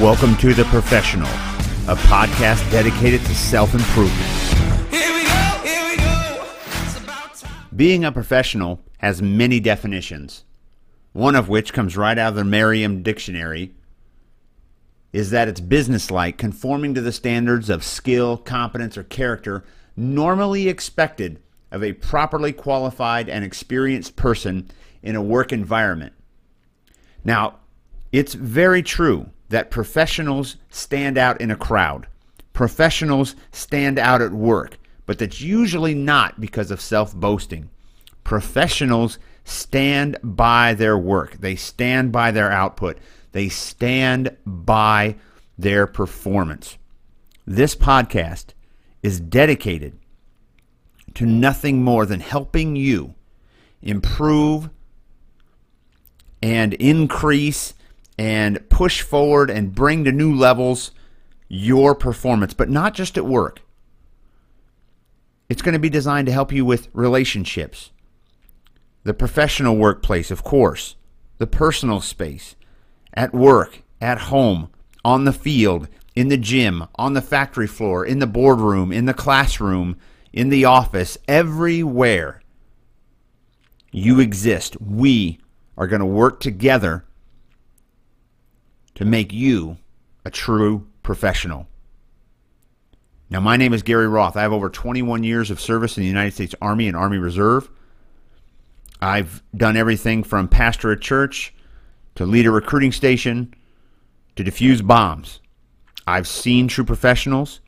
Welcome to The Professional, a podcast dedicated to self improvement. Here we go, here we go. It's about time. Being a professional has many definitions, one of which comes right out of the Merriam Dictionary is that it's businesslike, conforming to the standards of skill, competence, or character normally expected of a properly qualified and experienced person in a work environment. Now, it's very true that professionals stand out in a crowd. Professionals stand out at work, but that's usually not because of self boasting. Professionals stand by their work, they stand by their output, they stand by their performance. This podcast is dedicated to nothing more than helping you improve and increase and push forward and bring to new levels your performance, but not just at work. It's going to be designed to help you with relationships, the professional workplace, of course, the personal space, at work, at home, on the field, in the gym, on the factory floor, in the boardroom, in the classroom, in the office, everywhere you exist, we are going to work together to make you a true professional. Now, my name is Gary Roth. I have over 21 years of service in the United States Army and Army Reserve. I've done everything from pastor a church to lead a recruiting station to defuse bombs. I've seen true professionals.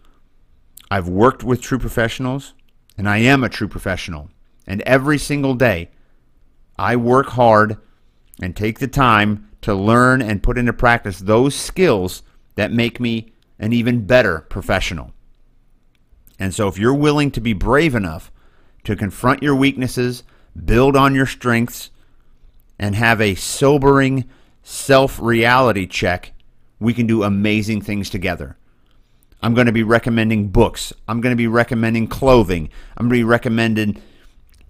I've worked with true professionals, and I am a true professional. And every single day, I work hard and take the time to learn and put into practice those skills that make me an even better professional. And so, if you're willing to be brave enough to confront your weaknesses, build on your strengths, and have a sobering self reality check, we can do amazing things together. I'm going to be recommending books. I'm going to be recommending clothing. I'm going to be recommending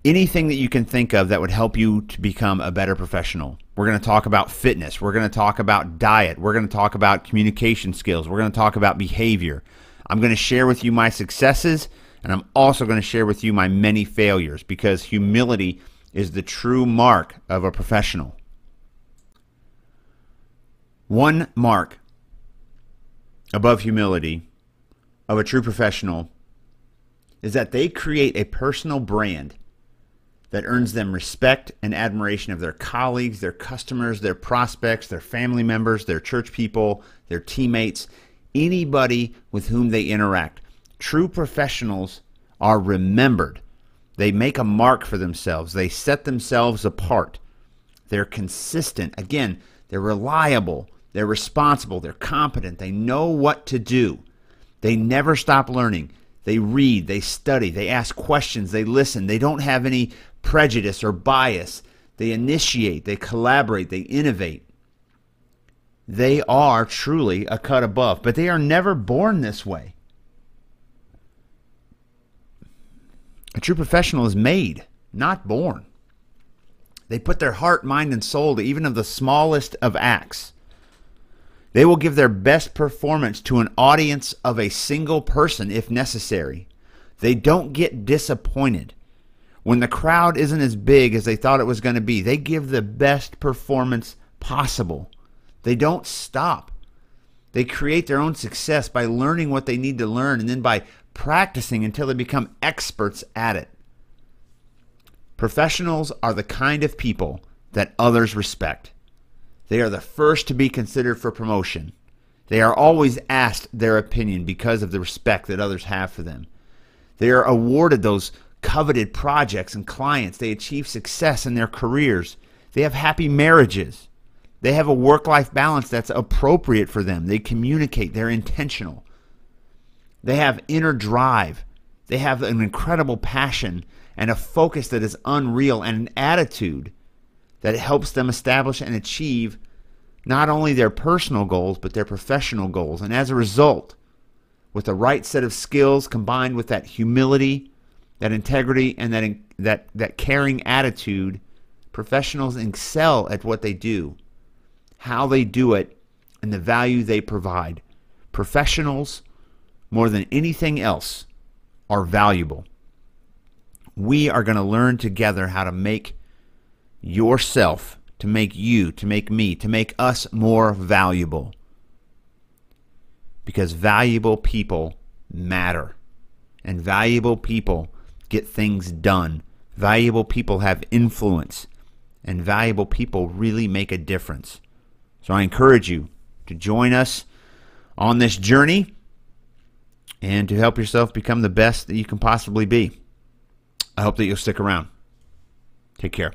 anything that you can think of that would help you to become a better professional. We're going to talk about fitness. We're going to talk about diet. We're going to talk about communication skills. We're going to talk about behavior. I'm going to share with you my successes, and I'm also going to share with you my many failures because humility is the true mark of a professional. One mark above humility of a true professional is that they create a personal brand that earns them respect and admiration of their colleagues, their customers, their prospects, their family members, their church people, their teammates, anybody with whom they interact. True professionals are remembered. They make a mark for themselves, they set themselves apart. They're consistent. Again, they're reliable, they're responsible, they're competent, they know what to do. They never stop learning. They read, they study, they ask questions, they listen. They don't have any prejudice or bias. They initiate, they collaborate, they innovate. They are truly a cut above, but they are never born this way. A true professional is made, not born. They put their heart, mind, and soul to even of the smallest of acts. They will give their best performance to an audience of a single person if necessary. They don't get disappointed. When the crowd isn't as big as they thought it was going to be, they give the best performance possible. They don't stop. They create their own success by learning what they need to learn and then by practicing until they become experts at it. Professionals are the kind of people that others respect. They are the first to be considered for promotion. They are always asked their opinion because of the respect that others have for them. They are awarded those coveted projects and clients. They achieve success in their careers. They have happy marriages. They have a work life balance that's appropriate for them. They communicate, they're intentional. They have inner drive. They have an incredible passion and a focus that is unreal and an attitude that helps them establish and achieve not only their personal goals, but their professional goals. And as a result, with the right set of skills combined with that humility, that integrity, and that that that caring attitude, professionals excel at what they do, how they do it, and the value they provide. Professionals, more than anything else, are valuable. We are going to learn together how to make yourself, to make you, to make me, to make us more valuable because valuable people matter. And valuable people get things done. Valuable people have influence. And valuable people really make a difference. So I encourage you to join us on this journey and to help yourself become the best that you can possibly be. I hope that you'll stick around. Take care.